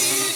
Peace.